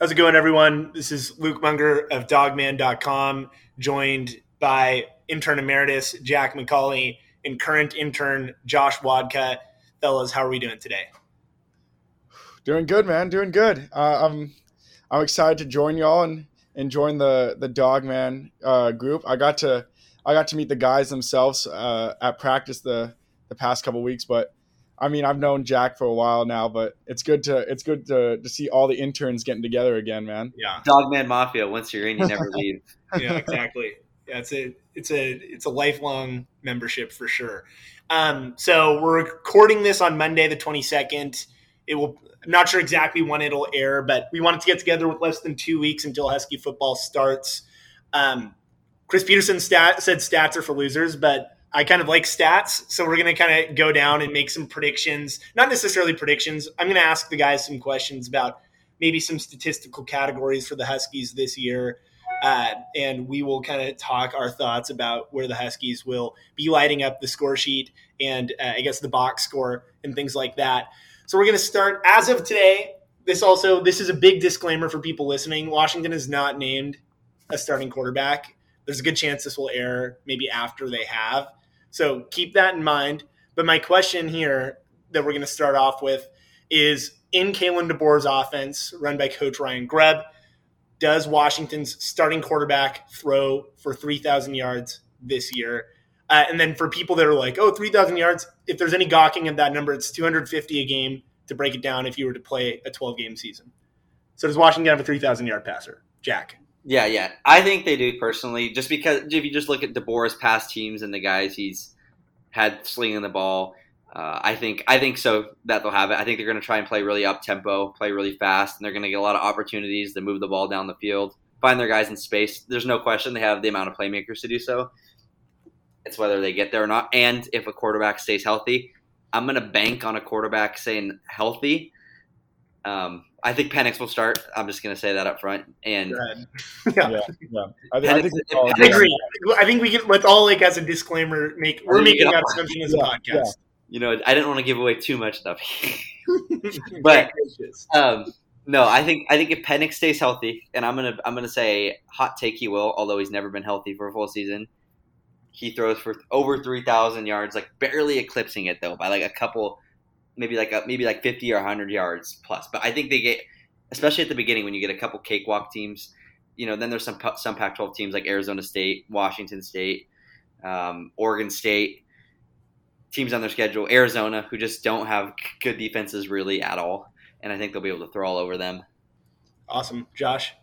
How's it going, everyone? This is Luke Munger of dawgman.com, joined by intern emeritus Jack McCauley and current intern Josh Wadka. Fellas, how are we doing today? Doing good, man. Doing good. Uh, I'm I'm excited to join y'all and, and join the the Dawgman uh, group. I got to I got to meet the guys themselves uh, at practice the the past couple weeks, but I mean I've known Jack for a while now, but it's good to it's good to, to see all the interns getting together again, man. Yeah, Dawgman Mafia. Once you're in, you never leave. yeah, exactly. Yeah, it's a it's a it's a lifelong membership for sure. Um, so we're recording this on Monday, the twenty second. It will. I'm not sure exactly when it'll air, but we wanted to get together with less than two weeks until Husky football starts. Um, Chris Petersen stat, said stats are for losers, but I kind of like stats. So we're going to kind of go down and make some predictions. Not necessarily predictions. I'm going to ask the guys some questions about maybe some statistical categories for the Huskies this year. Uh, and we will kind of talk our thoughts about where the Huskies will be lighting up the score sheet and uh, I guess the box score and things like that. So we're going to start as of today. This also this is a big disclaimer for people listening. Washington is not named a starting quarterback. There's a good chance this will air maybe after they have. So keep that in mind. But my question here that we're going to start off with is in Kalen DeBoer's offense, run by Coach Ryan Grubb, does Washington's starting quarterback throw for 3,000 yards this year? Uh, and then for people that are like, oh, 3,000 yards, if there's any gawking at that number, it's 250 a game to break it down if you were to play a 12 game season. So does Washington have a 3,000 yard passer? Jack. Yeah, yeah. I think they do personally, just because if you just look at DeBoer's past teams and the guys he's had slinging the ball, uh, I think I think so that they'll have it. I think they're going to try and play really up tempo, play really fast, and they're going to get a lot of opportunities to move the ball down the field, find their guys in space. There's no question they have the amount of playmakers to do so. It's whether they get there or not, and if a quarterback stays healthy. I'm going to bank on a quarterback staying healthy. Um, I think Penix will start. I'm just going to say that up front. And yeah, yeah, yeah. I, think, I, think I agree. I think we can. Let's all like as a disclaimer make we're making that assumption as a podcast you know, I didn't want to give away too much stuff. but um, no, I think I think if Penix stays healthy, and I'm gonna I'm gonna say hot take he will, although he's never been healthy for a full season. He throws for over three thousand yards, like barely eclipsing it though by like a couple, maybe like a, maybe like fifty or hundred yards plus. But I think they get, especially at the beginning when you get a couple cakewalk teams, you know, then there's some some Pac-12 teams like Arizona State, Washington State, um, Oregon State teams on their schedule, Arizona, who just don't have good defenses really at all, and I think they'll be able to throw all over them. Awesome, Josh.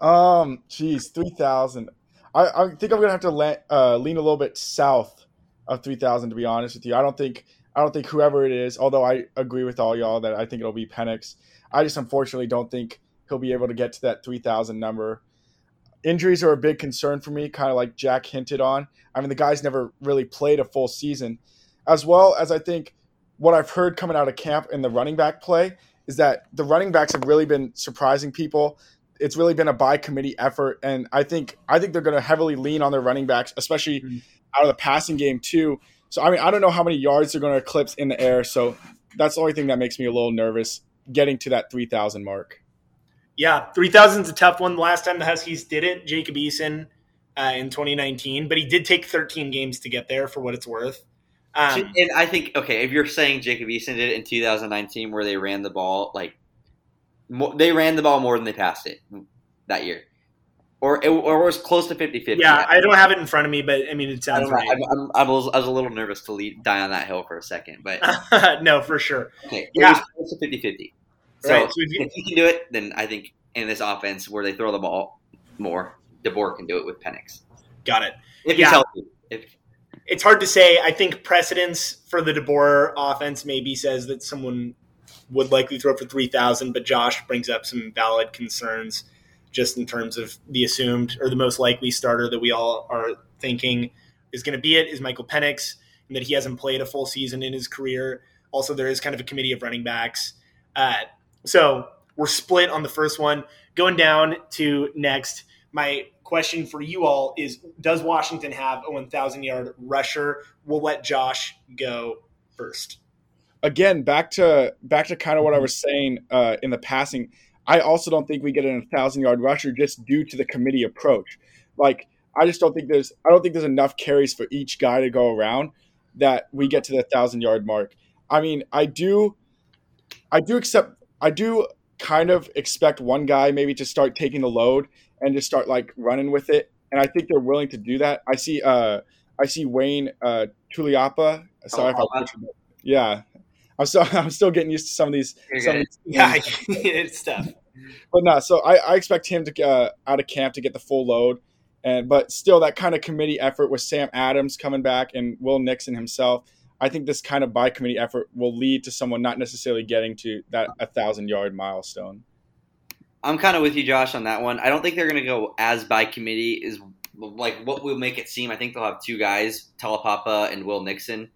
Um, geez, three thousand. I, I think I'm gonna have to le- uh, lean a little bit south of three thousand. To be honest with you, I don't think I don't think whoever it is. Although I agree with all y'all that I think it'll be Penix. I just unfortunately don't think he'll be able to get to that three thousand number. Injuries are a big concern for me, kind of like Jack hinted on. I mean, the guy's never really played a full season as well as I think what I've heard coming out of camp in the running back play is that the running backs have really been surprising people. It's really been a by committee effort, and I think I think they're going to heavily lean on their running backs, especially mm-hmm. out of the passing game too. So I mean, I don't know how many yards they're going to eclipse in the air. So that's the only thing that makes me a little nervous getting to that three thousand mark. Yeah, three thousand is a tough one. The last time the Huskies did it, Jacob Eason uh, in 2019, but he did take 13 games to get there. For what it's worth, um, and I think okay, if you're saying Jacob Eason did it in 2019, where they ran the ball like more, they ran the ball more than they passed it that year, or or was close to 50-50. Yeah, I don't have it in front of me, but I mean it sounds right. I, I'm, I, was, I was a little nervous to lead, die on that hill for a second, but no, for sure. Okay, yeah, close to 50-50. So, right. so if, you, if you can do it, then I think in this offense where they throw the ball more, DeBoer can do it with Penix. Got it. If Yeah. he's healthy. If, It's hard to say. I think precedence for the DeBoer offense maybe says that someone would likely throw for 3,000, but Josh brings up some valid concerns just in terms of the assumed or the most likely starter that we all are thinking is going to be it is Michael Penix, and that he hasn't played a full season in his career. Also, there is kind of a committee of running backs. Uh, so we're split on the first one. Going down to next, my question for you all is Does Washington have a 1,000 yard rusher? We'll let Josh go first. again back to back to kind of what I was saying uh, in the passing. I also don't think we get a thousand yard rusher just due to the committee approach. Like I just don't think there's I don't think there's enough carries for each guy to go around that we get to the thousand yard mark. I mean, I do, I do accept, I do kind of expect one guy maybe to start taking the load and just start like running with it, and I think they're willing to do that. I see, uh, I see Wayne uh, Tuliapa. Sorry if I butchered that. Yeah, I'm still I'm still getting used to some of these. Some of these Yeah, it's tough. but no, so I, I expect him to uh, out of camp to get the full load, and but still that kind of committee effort with Sam Adams coming back and Will Nixon himself. I think this kind of by committee effort will lead to someone not necessarily getting to that a thousand yard milestone. I'm kind of with you, Josh, on that one. I don't think they're going to go as by committee is like what will make it seem. I think they'll have two guys, Taulapapa and Will Nixon.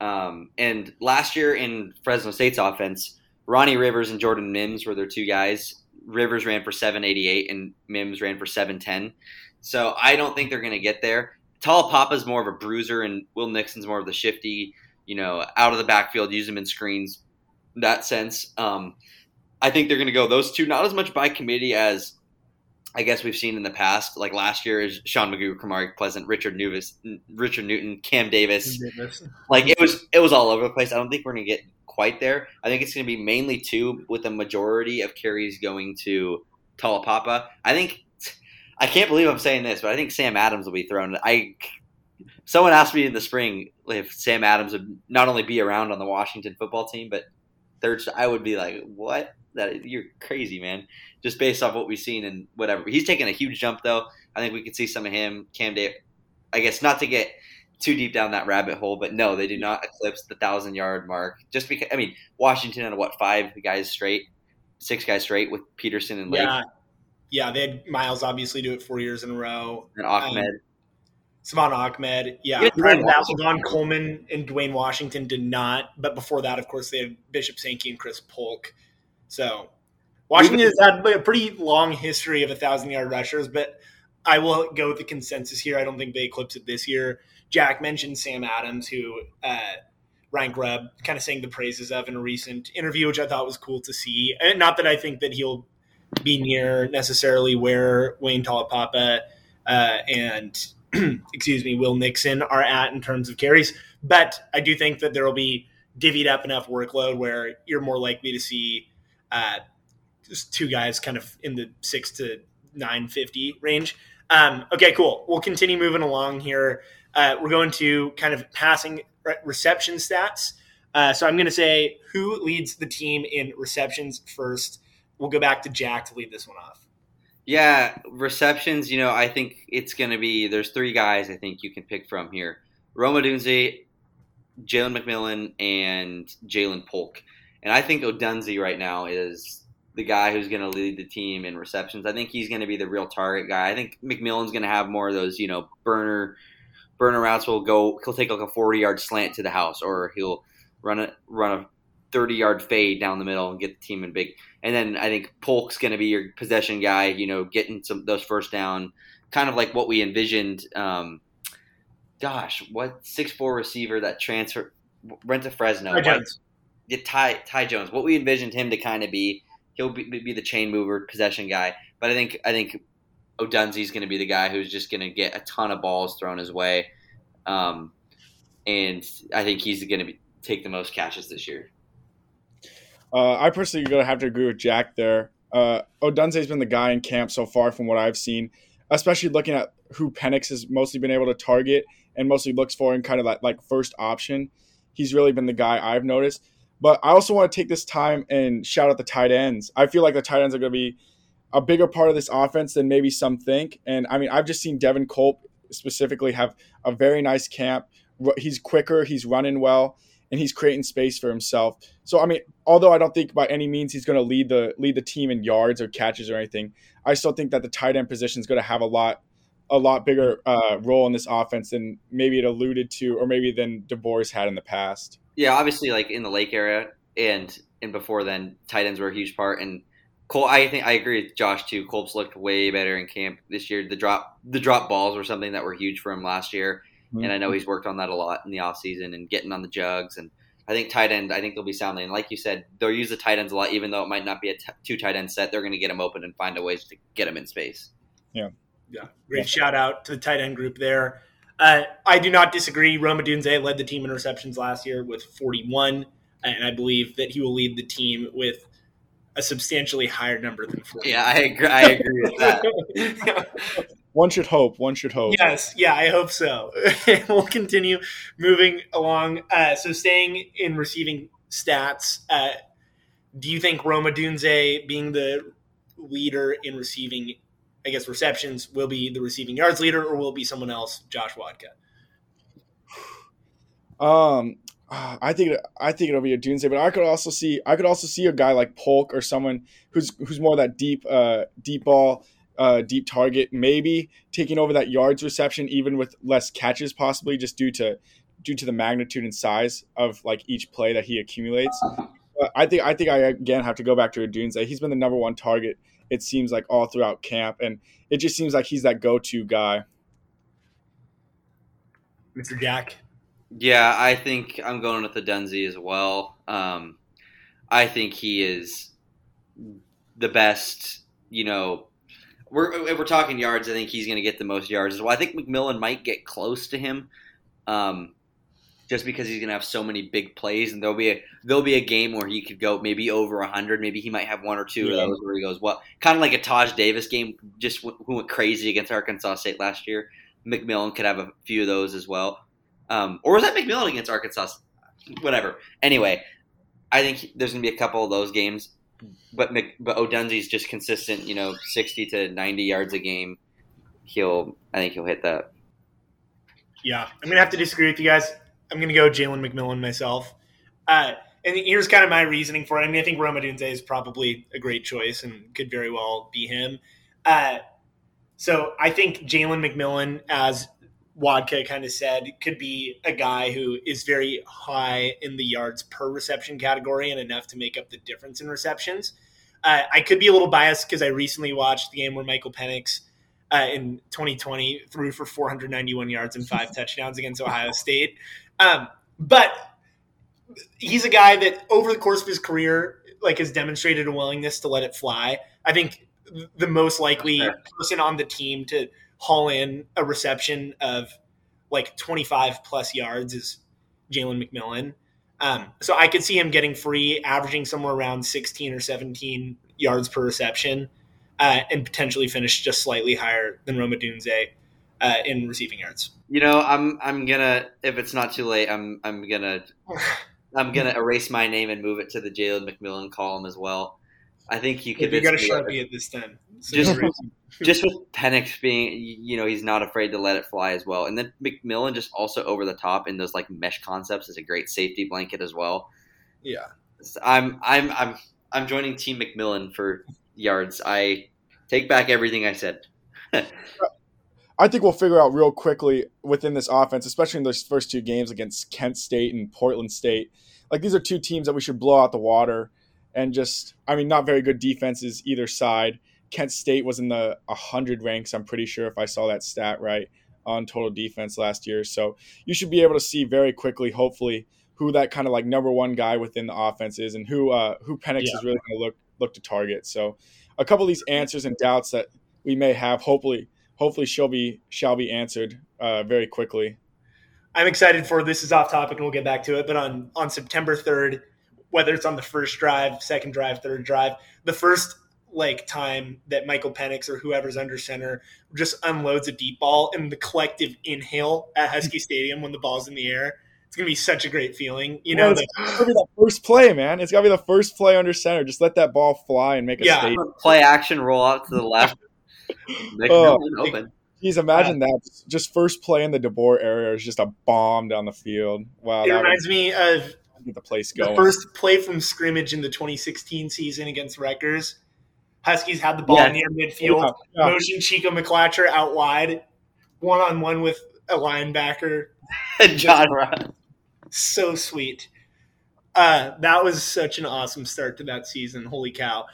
Um, and last year in Fresno State's offense, Ronnie Rivers and Jordan Mims were their two guys. Rivers ran for 788 and Mims ran for 710. So I don't think they're going to get there. Taulapapa's more of a bruiser and Will Nixon's more of the shifty, you know, out of the backfield, use him in screens, that sense. Um, I think they're going to go those two, not as much by committee as I guess we've seen in the past. Like last year is Sean McGrew, Kamari Pleasant, Richard Nuvis, Richard Newton, Cam Davis. Like it was, it was all over the place. I don't think we're going to get quite there. I think it's going to be mainly two, with a majority of carries going to Taulapapa. I think I can't believe I'm saying this, but I think Sam Adams will be thrown. I someone asked me in the spring if Sam Adams would not only be around on the Washington football team, but third. I would be like, what? That you're crazy, man. Just based off what we've seen and whatever. He's taking a huge jump, though. I think we could see some of him. Cam Dave. I guess not to get too deep down that rabbit hole, but no, they do not eclipse the thousand yard mark. Just because, I mean, Washington had what five guys straight, six guys straight with Petersen and Lake Yeah. Yeah, they had Myles obviously do it four years in a row. and Ahmed. Um, Salvon Ahmed, yeah. Yeah, Prior to Dwayne that, Washington. Lavon Coleman and Dwayne Washington did not. But before that, of course, they had Bishop Sankey and Chris Polk. So Washington has had a pretty long history of a thousand yard rushers, but I will go with the consensus here. I don't think they eclipse it this year. Jack mentioned Sam Adams, who uh, Ryan Grubb kind of sang the praises of in a recent interview, which I thought was cool to see. And not that I think that he'll be near necessarily where Wayne Taulapapa uh, and excuse me, Will Nixon are at in terms of carries. But I do think that there will be divvied up enough workload where you're more likely to see uh, just two guys kind of in the six to nine fifty range. Um, okay, cool. We'll continue moving along here. Uh, we're going to kind of passing re- reception stats. Uh, so I'm going to say who leads the team in receptions first. We'll go back to Jack to lead this one off. Yeah, receptions. You know, I think it's going to be. There's three guys I think you can pick from here: Rome Odunze, Jalen McMillan, and Ja'Lynn Polk. And I think Odunze right now is the guy who's going to lead the team in receptions. I think he's going to be the real target guy. I think McMillan's going to have more of those, you know, burner burner routes. Will go. He'll take like a 40 yard slant to the house, or he'll run a run a 30 yard fade down the middle and get the team in big. And then I think Polk's going to be your possession guy, you know, getting some those first down, kind of like what we envisioned. Um, gosh, what six four receiver that transfer went to Fresno? Jones. Yeah, Ty Ty Jones. What we envisioned him to kind of be, he'll be, be the chain mover, possession guy. But I think I think Odunze's going to be the guy who's just going to get a ton of balls thrown his way, um, and I think he's going to take the most catches this year. Uh, I personally going to have to agree with Jack there. Uh, Odunze's been the guy in camp so far from what I've seen, especially looking at who Penix has mostly been able to target and mostly looks for in kind of that like first option. He's really been the guy I've noticed. But I also want to take this time and shout out the tight ends. I feel like the tight ends are going to be a bigger part of this offense than maybe some think. And I mean, I've just seen Devin Culp specifically have a very nice camp. He's quicker, he's running well, and he's creating space for himself. So I mean, although I don't think by any means he's going to lead the lead the team in yards or catches or anything, I still think that the tight end position is going to have a lot a lot bigger uh, role in this offense than maybe it alluded to, or maybe than DeBoer's had in the past. Yeah, obviously, like in the Lake area and and before then, tight ends were a huge part. And Cole, I think I agree with Josh too. Culp's looked way better in camp this year. The drop the drop balls were something that were huge for him last year, mm-hmm. and I know he's worked on that a lot in the off season and getting on the jugs. And I think tight end, I think they'll be soundly. And like you said, they'll use the tight ends a lot, even though it might not be a t- two tight end set. They're going to get them open and find a ways to get them in space. Yeah, yeah. Great shout out to the tight end group there. Uh, I do not disagree. Rome Odunze led the team in receptions last year with 41, and I believe that he will lead the team with a substantially higher number than 40. Yeah, I agree, I agree with that. one should hope. One should hope. Yes, yeah, I hope so. we'll continue moving along. Uh, so, staying in receiving stats, uh, do you think Roma Odunze being the leader in receiving, I guess, receptions will be the receiving yards leader, or will be someone else, Josh Wadka? Um, I think I think it'll be a Odunze, but I could also see I could also see a guy like Polk or someone who's who's more that deep uh, deep ball uh, deep target, maybe taking over that yards reception, even with less catches, possibly just due to due to the magnitude and size of like each play that he accumulates. But I think I think I again have to go back to Odunze. He's been the number one target. It seems like all throughout camp, and it just seems like he's that go-to guy. Mr. Jack. Yeah, I think I'm going with the Dunzy as well. Um, I think he is the best. You know, we're if we're talking yards, I think he's going to get the most yards as well. I think McMillan might get close to him, um, just because he's going to have so many big plays, and there'll be a there'll be a game where he could go maybe over hundred. Maybe he might have one or two yeah. of those where he goes well, kind of like a Taj Davis game, just who went crazy against Arkansas State last year. McMillan could have a few of those as well. Um, or was that McMillan against Arkansas? Whatever. Anyway, I think there's going to be a couple of those games, but Mc, but Odunze's just consistent. You know, sixty to ninety yards a game. He'll, I think he'll hit that. Yeah, I'm gonna have to disagree with you guys. I'm gonna go Jalen McMillan myself. Uh, and here's kind of my reasoning for it. I mean, I think Rome Odunze is probably a great choice and could very well be him. Uh, so I think Jalen McMillan as Wadka kind of said could be a guy who is very high in the yards per reception category and enough to make up the difference in receptions. Uh, I could be a little biased because I recently watched the game where Michael Penix uh, in 2020 threw for 491 yards and five touchdowns against Ohio State. Um, but he's a guy that over the course of his career, like has demonstrated a willingness to let it fly. I think the most likely person on the team to – haul in a reception of like 25 plus yards is Jalen McMillan. Um, so I could see him getting free, averaging somewhere around 16 or 17 yards per reception, uh, and potentially finish just slightly higher than Rome Odunze uh, in receiving yards. You know, I'm I'm gonna if it's not too late, I'm I'm gonna I'm gonna erase my name and move it to the Jalen McMillan column as well. I think you could. You got a sharpie at this time. So just, just with Penix being, you know, he's not afraid to let it fly as well. And then McMillan just also over the top in those like mesh concepts is a great safety blanket as well. Yeah, I'm I'm I'm I'm joining Team McMillan for yards. I take back everything I said. I think we'll figure out real quickly within this offense, especially in those first two games against Kent State and Portland State. Like these are two teams that we should blow out the water and just I mean not very good defenses either side. Kent State was in the 100 ranks, I'm pretty sure if I saw that stat right on total defense last year. So you should be able to see very quickly hopefully who that kind of like number one guy within the offense is and who uh who Penix yeah. is really going to look look to target. So a couple of these answers and doubts that we may have hopefully hopefully shall be shall be answered uh, very quickly. I'm excited for this is off topic and we'll get back to it, but on on September 3rd whether it's on the first drive, second drive, third drive, the first like time that Michael Penix or whoever's under center just unloads a deep ball and the collective inhale at Husky Stadium when the ball's in the air it's gonna be such a great feeling. You know, It's it's gotta be the first play, man. It's gotta be the first play under center. Just let that ball fly and make a Yeah. statement. Play action, roll out to the left. Make Oh. open. Jeez, imagine that. Just first play in the DeBoer area is just a bomb down the field. Wow, it that would reminds me of the place the going. first play from scrimmage in the 2016 season against Rutgers. Huskies had the ball Yeah. near midfield, Yeah, yeah. motion Chico McClatcher out wide, one on one with a linebacker. John Ross. So sweet. Uh, that was such an awesome start to that season. Holy cow.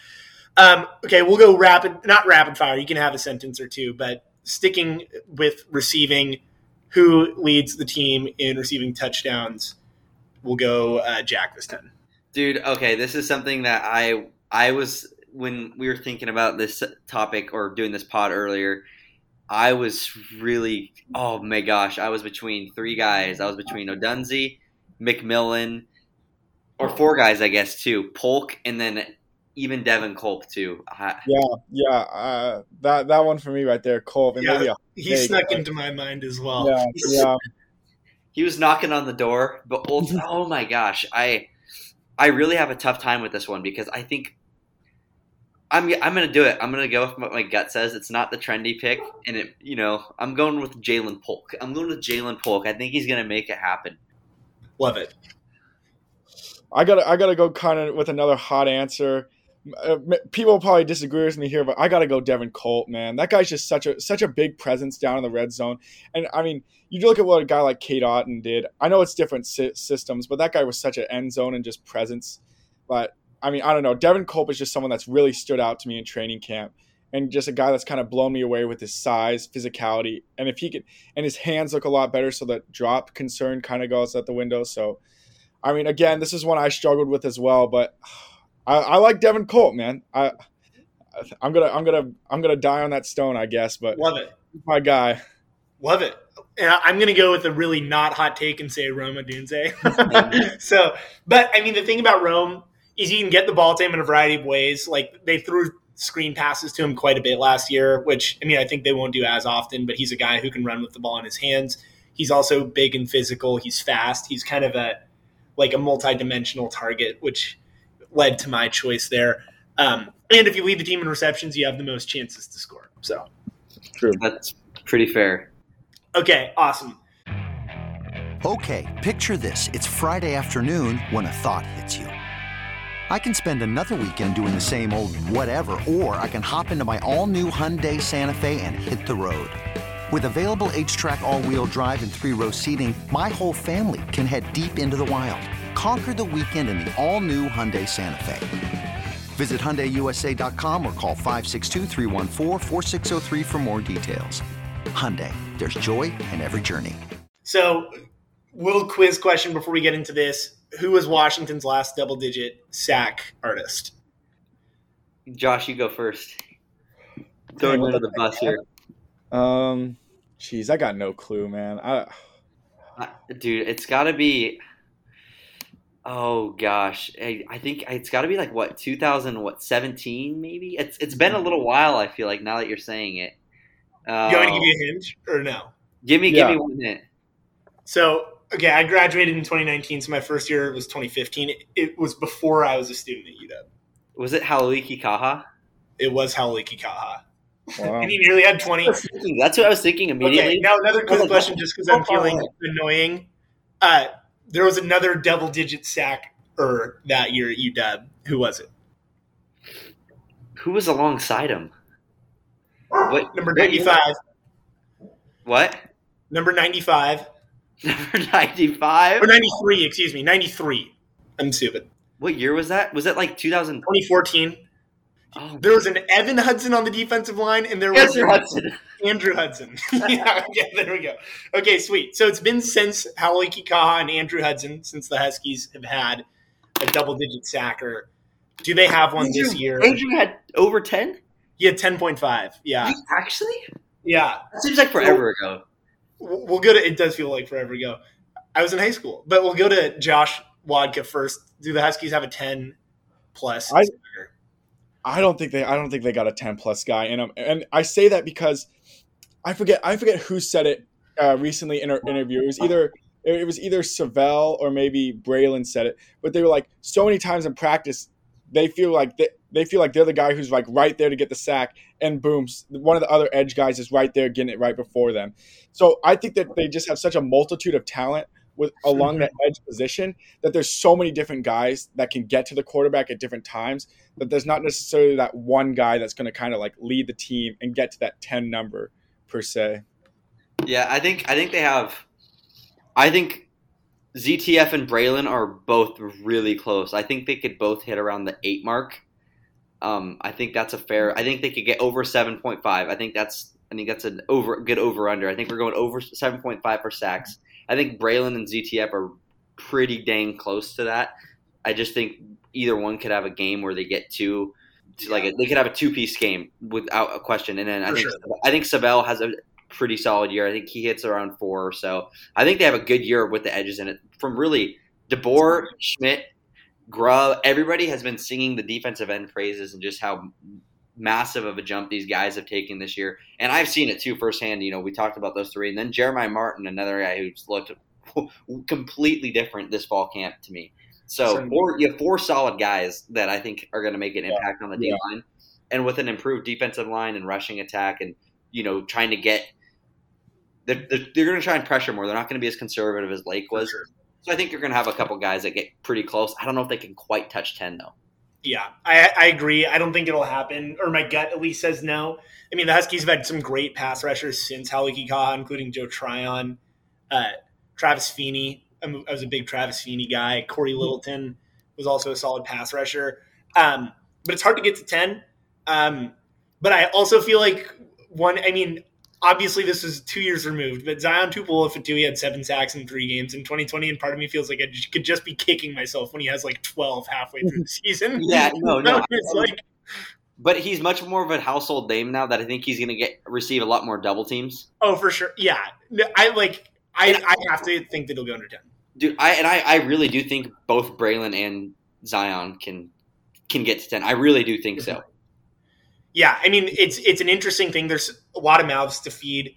Um, okay, we'll go rapid, not rapid fire. You can have a sentence or two, but sticking with receiving, who leads the team in receiving touchdowns? We'll go uh, Jack this time. Dude, okay, this is something that I I was when we were thinking about this topic or doing this pod earlier. I was really oh my gosh, I was between three guys. I was between Odunze, McMillan, or four guys, I guess, too. Polk, and then even Devin Culp too. I, Yeah, yeah. Uh, that that one for me right there, Cole. And Yeah. maybe a, He There snuck go. into my mind as well. yeah, yeah. he was knocking on the door, but ult- oh my gosh, I I really have a tough time with this one because I think I'm I'm gonna do it. I'm gonna go with what my gut says. It's not the trendy pick, and it you know I'm going with Ja'Lynn Polk. I'm going with Ja'Lynn Polk. I think he's gonna make it happen. Love it. I gotta I gotta go kind of with another hot answer. Uh, people probably disagree with me here, but I gotta go Devin Culp, man. That guy's just such a such a big presence down in the red zone. And I mean, you look at what a guy like Cade Otton did. I know it's different sy- systems, but that guy was such an end zone and just presence. But I mean, I don't know. Devin Culp is just someone that's really stood out to me in training camp, and just a guy that's kind of blown me away with his size, physicality, and if he could, and his hands look a lot better, so that drop concern kind of goes out the window. So. I mean, again, this is one I struggled with as well, but I, I like Devin Culp, man. I, I'm gonna, I'm gonna, I'm gonna die on that stone, I guess. But Love it. my guy, Love it. I'm going to go with a really not hot take and say Rome Odunze. so, but I mean, the thing about Rome is you can get the ball to him in a variety of ways. Like they threw screen passes to him quite a bit last year, which I mean, I think they won't do as often, but he's a guy who can run with the ball in his hands. He's also big and physical. He's fast. He's kind of a like a multi-dimensional target, which led to my choice there. Um, and if you lead the team in receptions, you have the most chances to score. So, true. That's pretty fair. okay, awesome. Okay, picture this. It's Friday afternoon when a thought hits you. I can spend another weekend doing the same old whatever, or I can hop into my all new Hyundai Santa Fe and hit the road. With available H track, all wheel drive, and three row seating, my whole family can head deep into the wild. Conquer the weekend in the all new Hyundai Santa Fe. Visit HyundaiUSA.com or call 562-314-4603 for more details. Hyundai, there's joy in every journey. So, little quiz question before we get into this: Who was Washington's last double-digit sack artist? Josh, you go first. Throwing what under the the bus here, Um, jeez, I got no clue, man. I, Uh, dude. It's got to be. Oh gosh, I, I think it's got to be like what 2000 what 17 maybe. It's it's been a little while. I feel like now that you're saying it. Uh, you want me to give you a hint or no? give me Yeah. give me one hint. So, okay, I graduated in 2019, so my first year was 2015. It, it was before I was a student at UW. Was it Hau'oli Kikaha? It was Hau'oli Kikaha, wow. and he nearly had 20. That's what I was thinking immediately. Okay, now another quiz Oh, question, just because I'm oh, feeling oh. annoying. Uh, there was another double-digit sack er, that year at UW. Who was it? Who was alongside him? What Number 95. What? Number 95. Number ninety-five. Or 93, excuse me. 93. I'm stupid. What year was that? Was it like 2000? 2014. Oh, There was an Evan Hudson on the defensive line, and there was Hudson. Andrew Hudson. yeah, yeah, there we go. Okay, sweet. So it's been since Hau'oli Kikaha and Andrew Hudson since the Huskies have had a double-digit sacker. Do they have one this year? Andrew had over ten. He had 10.5. Yeah, Actually, yeah. that seems like forever ago. We'll we'll go to. It does feel like forever ago. I was in high school, but we'll go to Josh Wadka first. Do the Huskies have a 10 plus? I- sacker? I don't think they I don't think they got a 10 plus guy in them. And I say that because I forget I forget who said it uh, recently in an interview. It was either it was either Sav'ell or maybe Bralen said it, but they were like so many times in practice, they feel like they, they feel like they're the guy who's like right there to get the sack, and boom, one of the other edge guys is right there getting it right before them. So I think that they just have such a multitude of talent with along that edge position that there's so many different guys that can get to the quarterback at different times that there's not necessarily that one guy that's going to kind of like lead the team and get to that 10 number per se. Yeah, I think I think they have I think ZTF and Bralen are both really close. I think they could both hit around the 8 mark. Um, I think that's a fair. I think they could get over 7.5. I think that's I think that's an over good over under. I think we're going over 7.5 for sacks. I think Bralen and ZTF are pretty dang close to that. I just think either one could have a game where they get two, like they could have a two piece game without a question. And then I think sure. I think Sav'ell has a pretty solid year. I think he hits around four or so. I think they have a good year with the edges in it. From really DeBoer, Schmidt, Grubb, everybody has been singing the defensive end praises and just how massive of a jump these guys have taken this year. And I've seen it too firsthand. You know, we talked about those three. And then Jeremiah Martin, another guy who's looked completely different this fall camp to me. So four, you have four solid guys that I think are going to make an yeah. impact on the D yeah. line. And with an improved defensive line and rushing attack and, you know, trying to get they're, they're, they're going to try and pressure more. They're not going to be as conservative as Lake was. Sure. So I think you're going to have a couple guys that get pretty close. I don't know if they can quite touch 10, though. Yeah, I, I, agree. I don't think it'll happen, or my gut at least says no. I mean, the Huskies have had some great pass rushers since Hau'oli Kikaha, including Joe Tryon, uh, Travis Feeney. I was a big Travis Feeney guy. Cory Littleton was also a solid pass rusher. Um, but it's hard to get to 10. Um, but I also feel like one, I mean, obviously this is two years removed, but Zion Tupuola-Fetui had seven sacks in three games in 2020, and part of me feels like I could just be kicking myself when he has like 12 halfway through the season. Yeah, no, no. it's like, but he's much more of a household name now that I think he's going to get receive a lot more double teams. Oh, for sure. Yeah, I like. I, I have to think that he'll go under 10. Dude, I and I, I really do think both Bralen and Zion can can get to 10. I really do think so. Yeah, I mean it's it's an interesting thing. There's a lot of mouths to feed,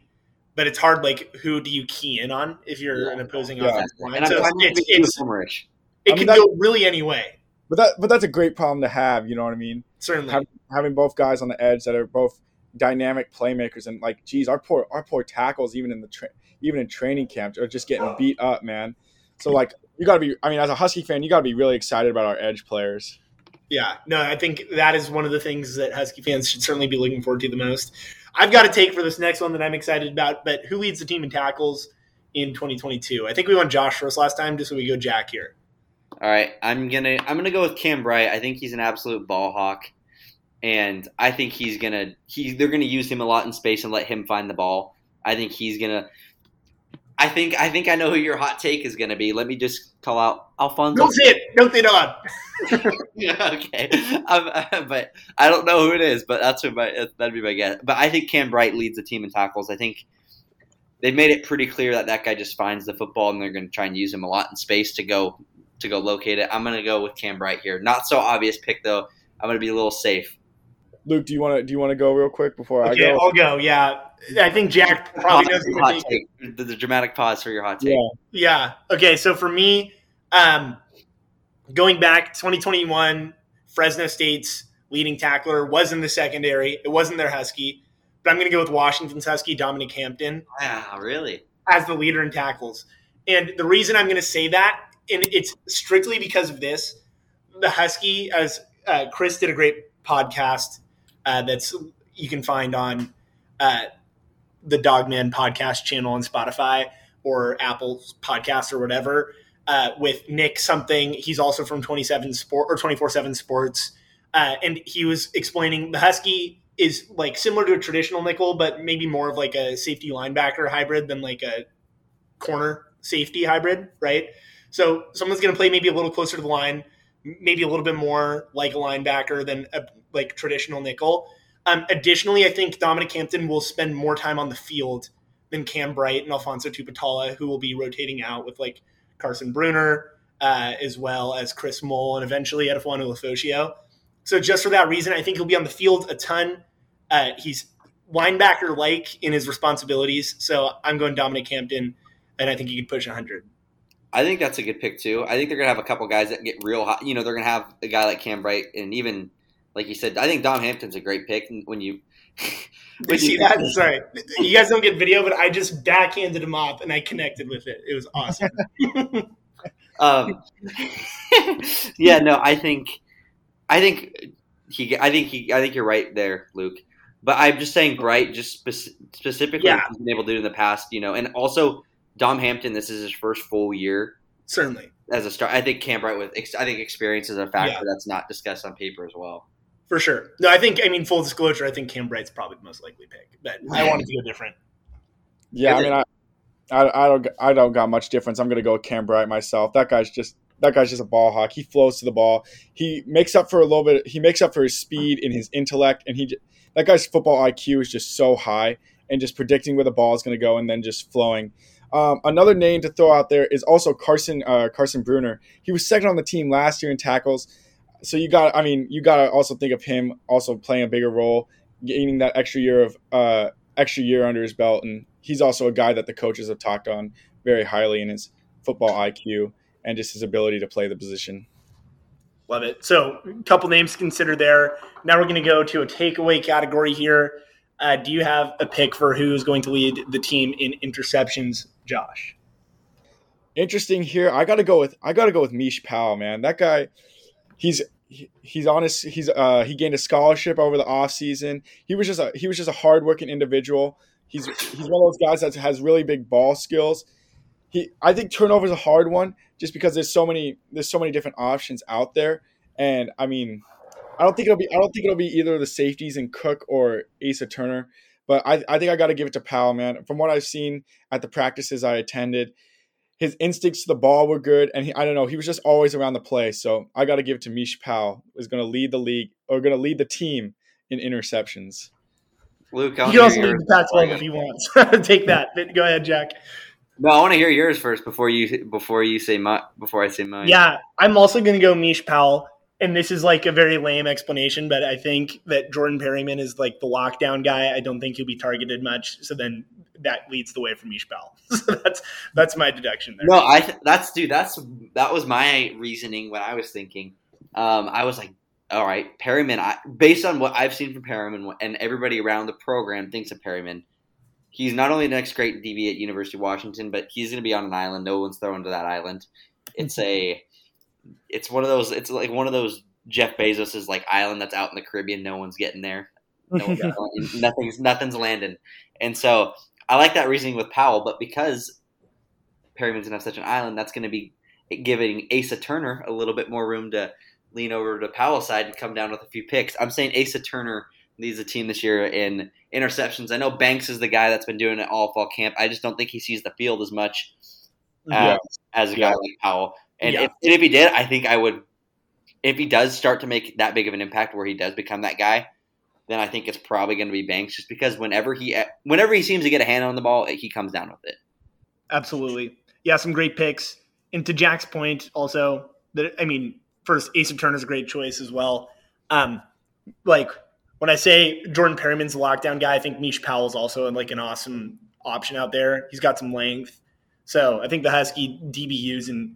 but it's hard. Like, who do you key in on if you're yeah. an opposing yeah. offensive line? So it's, it's, it's it I mean, can go really any way. But that but that's a great problem to have. You know what I mean? Certainly, having, having both guys on the edge that are both dynamic playmakers and like, geez, our poor our poor tackles even in the tra- even in training camp are just getting oh. beat up, man. So like, you got to be. I mean, as a Husky fan, you got to be really excited about our edge players. Yeah, no, I think that is one of the things that Husky fans should certainly be looking forward to the most. I've got a take for this next one that I'm excited about, but who leads the team in tackles in 2022? I think we went Josh first last time, just so we go Jack here. All right, I'm gonna I'm gonna go with Cam Bright. I think he's an absolute ball hawk, and I think he's gonna he they're gonna use him a lot in space and let him find the ball. I think he's gonna I think I think I know who your hot take is going to be. Let me just call out Alphonzo. Don't say it. Don't say it on. yeah, okay. Um, but I don't know who it is. But that's what my that'd be my guess. But I think Cam Bright leads the team in tackles. I think they've made it pretty clear that that guy just finds the football, and they're going to try and use him a lot in space to go to go locate it. I'm going to go with Cam Bright here. Not so obvious pick though. I'm going to be a little safe. Luke, do you want to do you want to go real quick before okay, I go? I'll go. Yeah, I think Jack probably knows hot take. The, the, dramatic pause for your hot take. Yeah. yeah. Okay. So for me, um, going back 2021, Fresno State's leading tackler was in the secondary. It wasn't their Husky, but I'm going to go with Washington's Husky, Dominic Hampton. Wow, really? As the leader in tackles, and the reason I'm going to say that, and it's strictly because of this, the Husky, as uh, Chris did a great podcast uh, that's you can find on uh, the Dawgman podcast channel on Spotify or Apple Podcasts or whatever. Uh, with Nick something, he's also from 27 Sport or 24 Seven Sports, uh, and he was explaining the Husky is like similar to a traditional nickel, but maybe more of like a safety linebacker hybrid than like a corner safety hybrid, right? So someone's going to play maybe a little closer to the line, maybe a little bit more like a linebacker than a like traditional nickel. Um, additionally, I think Dominic Hampton will spend more time on the field than Cam Bright and Alphonzo Tuputala, who will be rotating out with like Carson Bruener, uh, as well as Kris Moll and eventually Edefuan Ulofoshio. So just for that reason, I think he'll be on the field a ton. Uh, he's linebacker like in his responsibilities. So I'm going Dominic Hampton, and I think he could push 100. I think that's a good pick too. I think they're gonna have a couple guys that get real hot. You know, they're gonna have a guy like Cam Bright, and even like you said, I think Dom Hampton's a great pick. When you when you see that, sorry, you guys don't get video, but I just backhanded him off and I connected with it. It was awesome. um, yeah, no, I think, I think he, I think he, I think you're right there, Luke. But I'm just saying Bright, just spe- specifically, yeah. he's been able to do in the past, you know, and also Dom Hampton. This is his first full year, certainly as a star. I think Cam Bright with, I think experience is a factor yeah. that's not discussed on paper as well. For sure. No, I think. I mean, full disclosure, I think Cam Bright's probably the most likely pick, but I wanted to go different. Yeah, I mean, I, I, I don't, I don't got much difference. I'm going to go with Cam Bright myself. That guy's just that guy's just a ball hawk. He flows to the ball. He makes up for a little bit. He makes up for his speed and his intellect, and he that guy's football IQ is just so high, and just predicting where the ball is going to go, and then just flowing. Um, another name to throw out there is also Carson uh, Carson Bruener. He was second on the team last year in tackles. So you got, I mean, you got to also think of him also playing a bigger role, gaining that extra year of uh, extra year under his belt, and he's also a guy that the coaches have talked on very highly in his football IQ and just his ability to play the position. Love it. So, a couple names considered there. Now we're going to go to a takeaway category here. Uh, do you have a pick for who's going to lead the team in interceptions, Josh? Interesting here. I got to go with I got to go with Mish Powell, man. That guy, he's he's honest. He's uh, he gained a scholarship over the off season. He was just a he was just a hardworking individual. He's he's one of those guys that has really big ball skills. He I think turnover is a hard one just because there's so many there's so many different options out there. And I mean, I don't think it'll be I don't think it'll be either of the safeties in Cook or Asa Turner. But I, I think I got to give it to Powell, man. From what I've seen at the practices I attended, his instincts to the ball were good, and he, I don't know, he was just always around the play. So I got to give it to Mish Powell, is going to lead the league or going to lead the team in interceptions. Luke, he also lead the Pac-12 if he wants. Take that. Go ahead, Jack. No, I want to hear yours first before you before you say my before I say mine. Yeah, I'm also going to go Mish Powell and this is like a very lame explanation, but I think that Jordan Perryman is like the lockdown guy. I don't think he'll be targeted much. So then that leads the way for Mish Powell. so that's that's my deduction there. No, I th- that's dude. That's that was my reasoning when I was thinking. Um, I was like, all right, Perryman. I, based on what I've seen from Perryman and everybody around the program thinks of Perryman, he's not only the next great DB at University of Washington, but he's going to be on an island. No one's thrown to that island. It's a it's one of those. It's like one of those Jeff Bezos's like island that's out in the Caribbean. No one's getting there. No one's nothing's nothing's landing. And so I like that reasoning with Powell, but because Perryman's gonna have such an island, that's gonna be giving Asa Turner a little bit more room to lean over to Powell's side and come down with a few picks. I'm saying Asa Turner leads the team this year in interceptions. I know Banks is the guy that's been doing it all fall camp. I just don't think he sees the field as much as, uh, as a guy yeah. like Powell. And, yeah. if, and if he did, I think I would. If he does start to make that big of an impact, where he does become that guy, then I think it's probably going to be Banks, just because whenever he whenever he seems to get a hand on the ball, he comes down with it. Absolutely, yeah, some great picks. And to Jack's point, also that I mean, first Asa is a great choice as well. Um, like when I say Jordan Perryman's a lockdown guy, I think Mish Powell's also like an awesome option out there. He's got some length, so I think the Husky DBUs and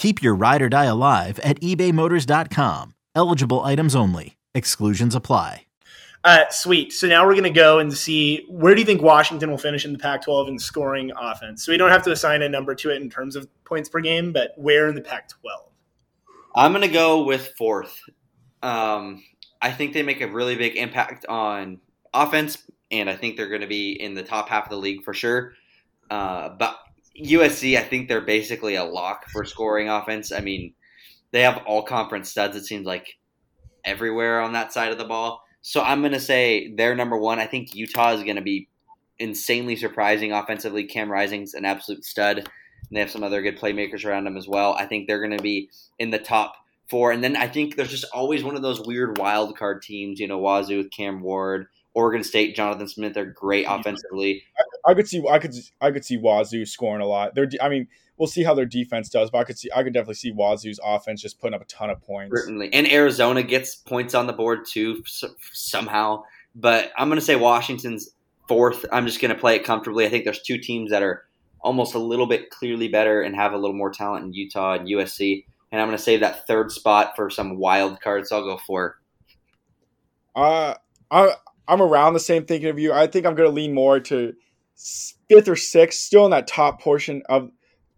Keep your ride or die alive at ebaymotors.com. Eligible items only. Exclusions apply. Uh, sweet. So now we're going to go and see where do you think Washington will finish in the Pac 12 in scoring offense? So we don't have to assign a number to it in terms of points per game, but where in the Pac 12? I'm going to go with fourth. Um, I think they make a really big impact on offense, and I think they're going to be in the top half of the league for sure. Uh, but USC, I think they're basically a lock for scoring offense. I mean, they have all conference studs. It seems like everywhere on that side of the ball. So I'm going to say they're number one. I think Utah is going to be insanely surprising offensively. Cam Rising's an absolute stud. And they have some other good playmakers around them as well. I think they're going to be in the top four. And then I think there's just always one of those weird wild card teams, you know, Wazoo with Cam Ward, Oregon State, Jonathan Smith. They're great offensively. I, could see, I could, I could see Wazoo scoring a lot. They're, I mean, we'll see how their defense does, but I could see, I could definitely see Wazoo's offense just putting up a ton of points. Certainly, and Arizona gets points on the board too somehow. But I'm going to say Washington's fourth. I'm just going to play it comfortably. I think there's two teams that are almost a little bit clearly better and have a little more talent in Utah and USC. And I'm going to save that third spot for some wild cards. So I'll go for. Uh, I I'm around the same thinking of you. I think I'm going to lean more to fifth or sixth, still in that top portion of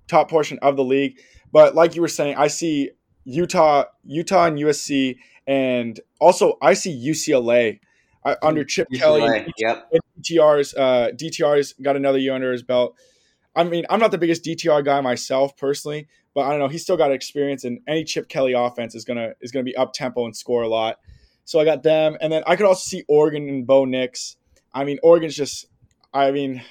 top portion of the league. But like you were saying, I see Utah, Utah and USC, and also I see UCLA uh, under Chip UCLA, Kelly. Yep. DTR's uh, DTR's got another year under his belt. I mean, I'm not the biggest DTR guy myself personally, but I don't know. He's still got experience, and any Chip Kelly offense is gonna is gonna be up tempo and score a lot. So I got them, and then I could also see Oregon and Bo Nix. I mean, Oregon's just. I mean,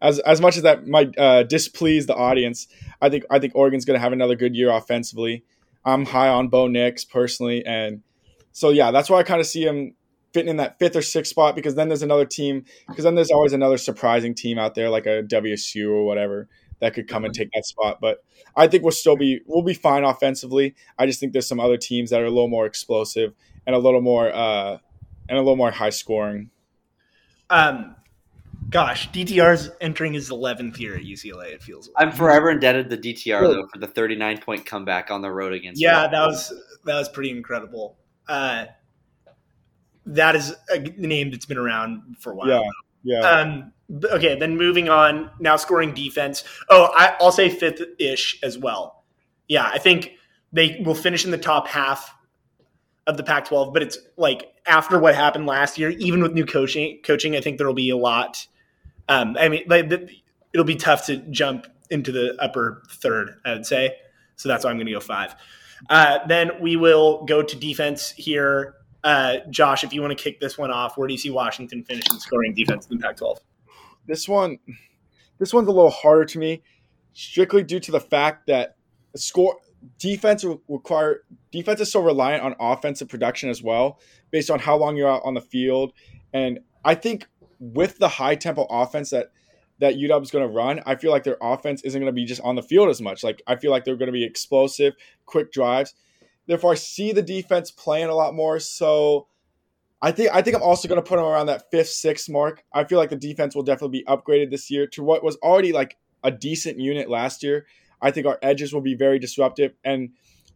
as as much as that might uh, displease the audience, I think I think Oregon's gonna have another good year offensively. I'm high on Bo Nix personally, and so yeah, that's why I kind of see him fitting in that fifth or sixth spot because then there's another team because then there's always another surprising team out there like a WSU or whatever that could come and take that spot. But I think we'll still be we'll be fine offensively. I just think there's some other teams that are a little more explosive and a little more uh, and a little more high scoring. Um, gosh, DTR's entering his 11th year at UCLA. It feels. Like. I'm forever indebted to DTR though for the 39 point comeback on the road against. Yeah, that was that was pretty incredible. Uh, that is a name that's been around for a while. Yeah, yeah. Um, okay, then moving on. Now scoring defense. Oh, I, I'll say fifth ish as well. Yeah, I think they will finish in the top half of the Pac-12. But it's like after what happened last year, even with new coaching, coaching, I think there will be a lot. Um, I mean, like, it'll be tough to jump into the upper third. I would say. So that's why I'm going to go five. Uh, then we will go to defense here. Uh, Josh, if you want to kick this one off, where do you see Washington finishing scoring defense in the Pac-12? This one, this one's a little harder to me, strictly due to the fact that score defense require defense is so reliant on offensive production as well, based on how long you're out on the field. And I think with the high tempo offense that that UW is going to run, I feel like their offense isn't going to be just on the field as much. Like I feel like they're going to be explosive, quick drives. Therefore, I see the defense playing a lot more. So I think I think I'm also going to put them around that fifth, sixth mark. I feel like the defense will definitely be upgraded this year to what was already like a decent unit last year. I think our edges will be very disruptive, and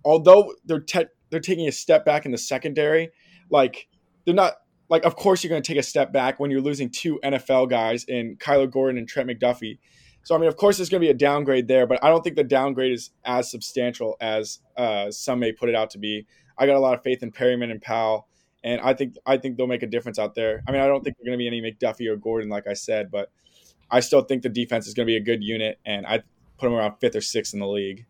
although they're te- they're taking a step back in the secondary, like they're not like. Of course, you're going to take a step back when you're losing two NFL guys in Kyler Gordon and Trent McDuffie. So I mean, of course, there's going to be a downgrade there, but I don't think the downgrade is as substantial as uh, some may put it out to be. I got a lot of faith in Perryman and Powell, and I think I think they'll make a difference out there. I mean, I don't think there's going to be any McDuffie or Gordon, like I said, but I still think the defense is going to be a good unit, and I put them around fifth or sixth in the league.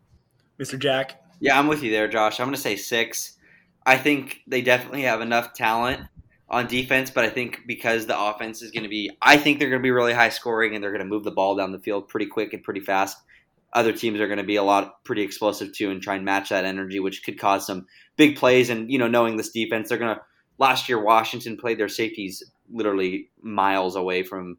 Mr. Jack. Yeah, I'm with you there, Josh. I'm going to say six. I think they definitely have enough talent on defense, but I think because the offense is going to be, I think they're going to be really high scoring and they're going to move the ball down the field pretty quick and pretty fast. Other teams are going to be a lot pretty explosive too and try and match that energy, which could cause some big plays. And you know, knowing this defense, they're going to. Last year, Washington played their safeties literally miles away from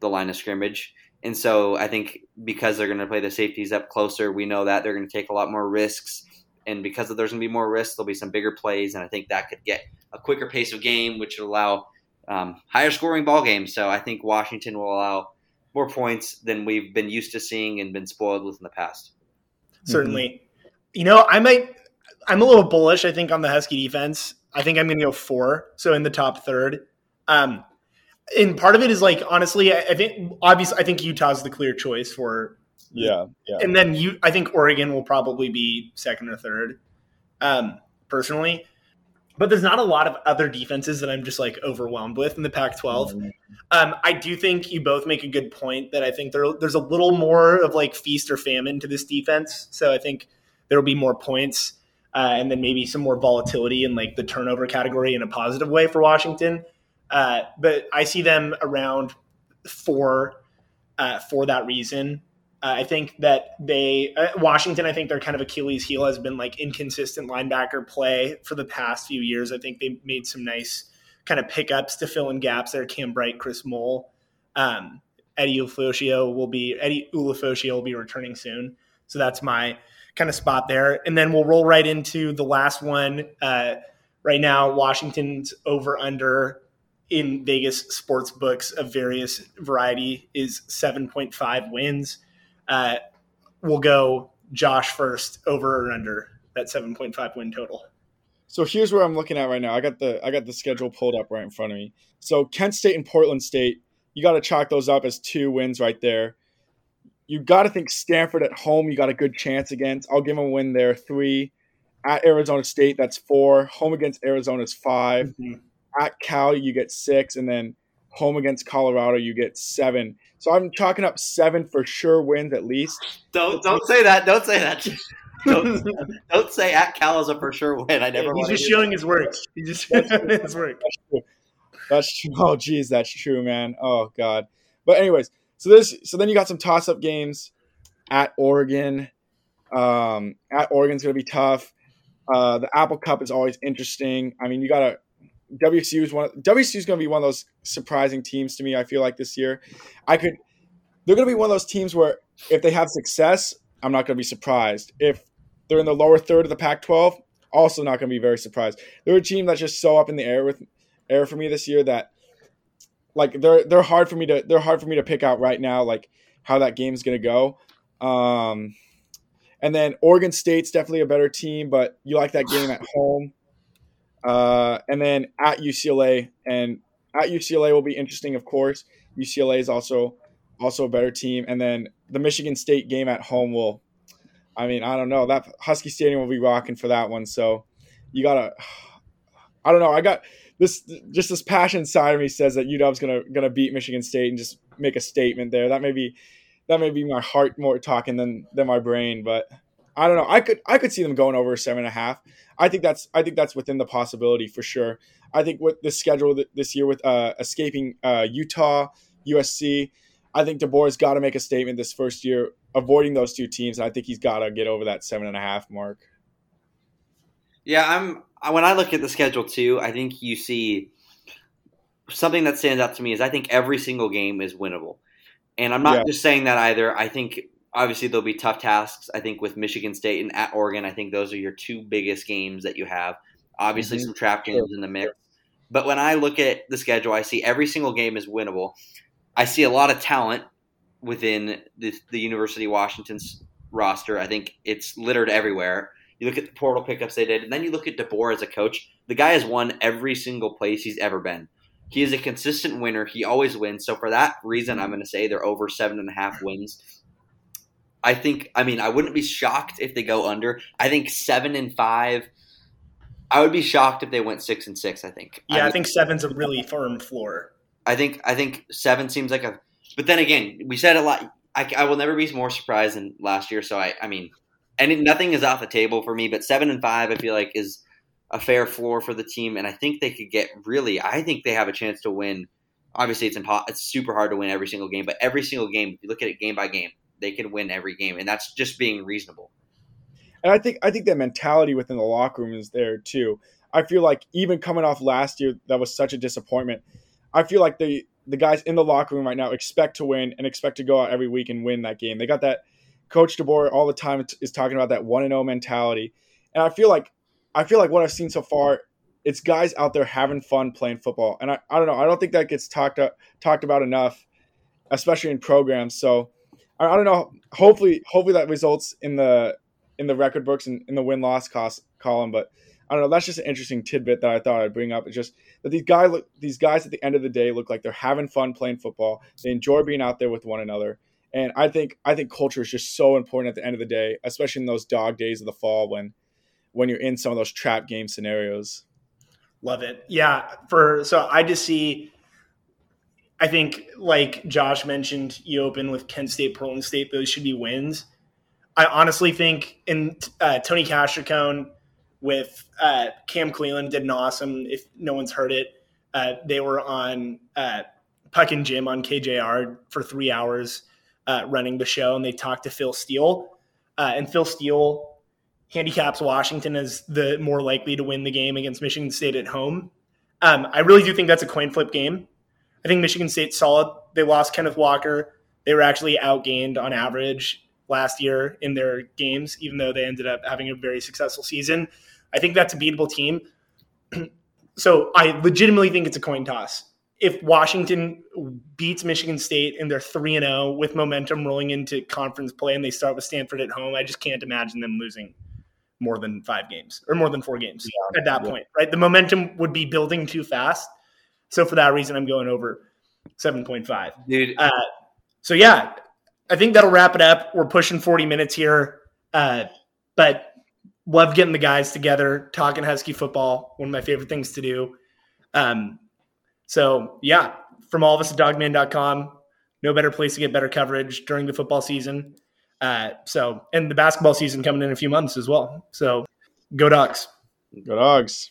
the line of scrimmage. And so I think because they're going to play the safeties up closer, we know that they're going to take a lot more risks. And because there's going to be more risks, there'll be some bigger plays. And I think that could get a quicker pace of game, which would allow um, higher scoring ball games. So I think Washington will allow more points than we've been used to seeing and been spoiled with in the past. Certainly. Mm-hmm. You know, I might, I'm a little bullish, I think, on the Husky defense. I think I'm going to go four. So in the top third. Um, and part of it is like, honestly, I, I think, obviously, I think Utah's the clear choice for. Yeah. yeah. And then you, I think Oregon will probably be second or third, um, personally. but there's not a lot of other defenses that I'm just like overwhelmed with in the Pac-12. Mm-hmm. Um, I do think you both make a good point that I think there, there's a little more of like feast or famine to this defense. So I think there will be more points uh, and then maybe some more volatility in like the turnover category in a positive way for Washington. Uh, but I see them around four uh, for that reason. Uh, I think that they uh, Washington. I think their kind of Achilles heel has been like inconsistent linebacker play for the past few years. I think they made some nice kind of pickups to fill in gaps there. Cam Bright, Kris Moll, um, Eddie Ulofoshio will be Eddie Ulofoshio will be returning soon. So that's my kind of spot there. And then we'll roll right into the last one. Uh, right now, Washington's over under in Vegas sports books of various variety is 7.5 wins. Uh, we'll go Josh first, over or under that 7.5 win total. So here's where I'm looking at right now. I got the I got the schedule pulled up right in front of me. So Kent State and Portland State, you got to chalk those up as two wins right there. You got to think Stanford at home. You got a good chance against. I'll give them a win there. Three at Arizona State, that's four. Home against Arizona is 5 mm-hmm. At Cal, you get six, and then home against Colorado, you get seven. So I'm chalking up seven for sure wins at least. Don't don't say that. Don't say that. Don't, don't say at Cal is a for sure win. I never. He's just showing his work. He's just showing his work. That's true. That's true. Oh, geez, that's true, man. Oh, God. But anyways, so this, so then you got some toss-up games at Oregon. Um, at Oregon's gonna be tough. Uh, the Apple Cup is always interesting. I mean, you got WSU is one. WSU is going to be one of those surprising teams to me. I feel like this year, I could. They're going to be one of those teams where if they have success, I'm not going to be surprised. If they're in the lower third of the Pac-12, also not going to be very surprised. They're a team that's just so up in the air with air for me this year that like they're they're hard for me to they're hard for me to pick out right now like how that game is going to go. Um, and then Oregon State's definitely a better team, but you like that game at home. Uh, and then at UCLA, and at UCLA will be interesting, of course. UCLA is also also a better team, and then the Michigan State game at home will. I mean, I don't know that Husky Stadium will be rocking for that one. So you gotta. I don't know. I got this. Just this passion side of me says that UW's gonna gonna beat Michigan State and just make a statement there. That may be that may be my heart more talking than than my brain, but I don't know. I could I could see them going over seven and a half. I think that's I think that's within the possibility for sure. I think with the schedule this year with uh, escaping uh, Utah, USC, I think DeBoer's got to make a statement this first year, avoiding those two teams. And I think he's got to get over that seven and a half mark. Yeah, I'm. When I look at the schedule too, I think you see something that stands out to me is I think every single game is winnable, and I'm not yeah. just saying that either. I think obviously there'll be tough tasks. I think with Michigan State and at Oregon, I think those are your two biggest games that you have. Obviously, mm-hmm. some trap games in the mix. But when I look at the schedule, I see every single game is winnable. I see a lot of talent within the, the University of Washington's roster. I think it's littered everywhere. You look at the portal pickups they did, and then you look at DeBoer as a coach. The guy has won every single place he's ever been. He is a consistent winner. He always wins. So for that reason, I'm going to say they're over seven and a half wins. I think. I mean, I wouldn't be shocked if they go under. I think seven and five. I would be shocked if they went six and six. I think. Yeah, I, I think seven's a really firm floor. I think. I think seven seems like a. But then again, we said a lot. I, I will never be more surprised than last year. So I. I mean, and nothing is off the table for me. But seven and five, I feel like is a fair floor for the team, and I think they could get really. I think they have a chance to win. Obviously, it's impo- It's super hard to win every single game, but every single game, if you look at it game by game, they can win every game, and that's just being reasonable. And I think I think that mentality within the locker room is there too. I feel like even coming off last year, that was such a disappointment. I feel like the the guys in the locker room right now expect to win and expect to go out every week and win that game. They got that. Coach DeBoer all the time is talking about that one and zero oh mentality, and I feel like I feel like what I've seen so far, it's guys out there having fun playing football, and I, I don't know. I don't think that gets talked talked about enough, especially in programs. So I, don't know. Hopefully, hopefully that results in the in the record books and in the win loss cost column. But I don't know. That's just an interesting tidbit that I thought I'd bring up. It's just that these guys look these guys at the end of the day look like they're having fun playing football. They enjoy being out there with one another. And I think I think culture is just so important at the end of the day, especially in those dog days of the fall when when you're in some of those trap game scenarios. Love it. Yeah. For so I just see. I think, like Josh mentioned, you open with Kent State, Portland State. Those should be wins. I honestly think in uh, Tony Castricone with uh, Cam Cleland did an awesome. If no one's heard it, uh, they were on uh, Puck and Jim on KJR for three hours uh, running the show, and they talked to Phil Steele. Uh, and Phil Steele handicaps Washington as the more likely to win the game against Michigan State at home. Um, I really do think that's a coin flip game. I think Michigan State's solid. They lost Kenneth Walker. They were actually outgained on average last year in their games, even though they ended up having a very successful season. I think that's a beatable team. so I legitimately think it's a coin toss. If Washington beats Michigan State and they're 3 and 0 with momentum rolling into conference play and they start with Stanford at home, I just can't imagine them losing more than 5 games or more than 4 games yeah, at that yeah. point, right? The momentum would be building too fast. So for that reason I'm going over 7.5. Dude. Uh, so yeah, I think that'll wrap it up. We're pushing 40 minutes here. Uh, but love getting the guys together, talking Husky football. One of my favorite things to do. Um, so yeah, from all of us at Dawgman.com, no better place to get better coverage during the football season. Uh, so, and the basketball season coming in a few months as well. So go dogs. Go dogs.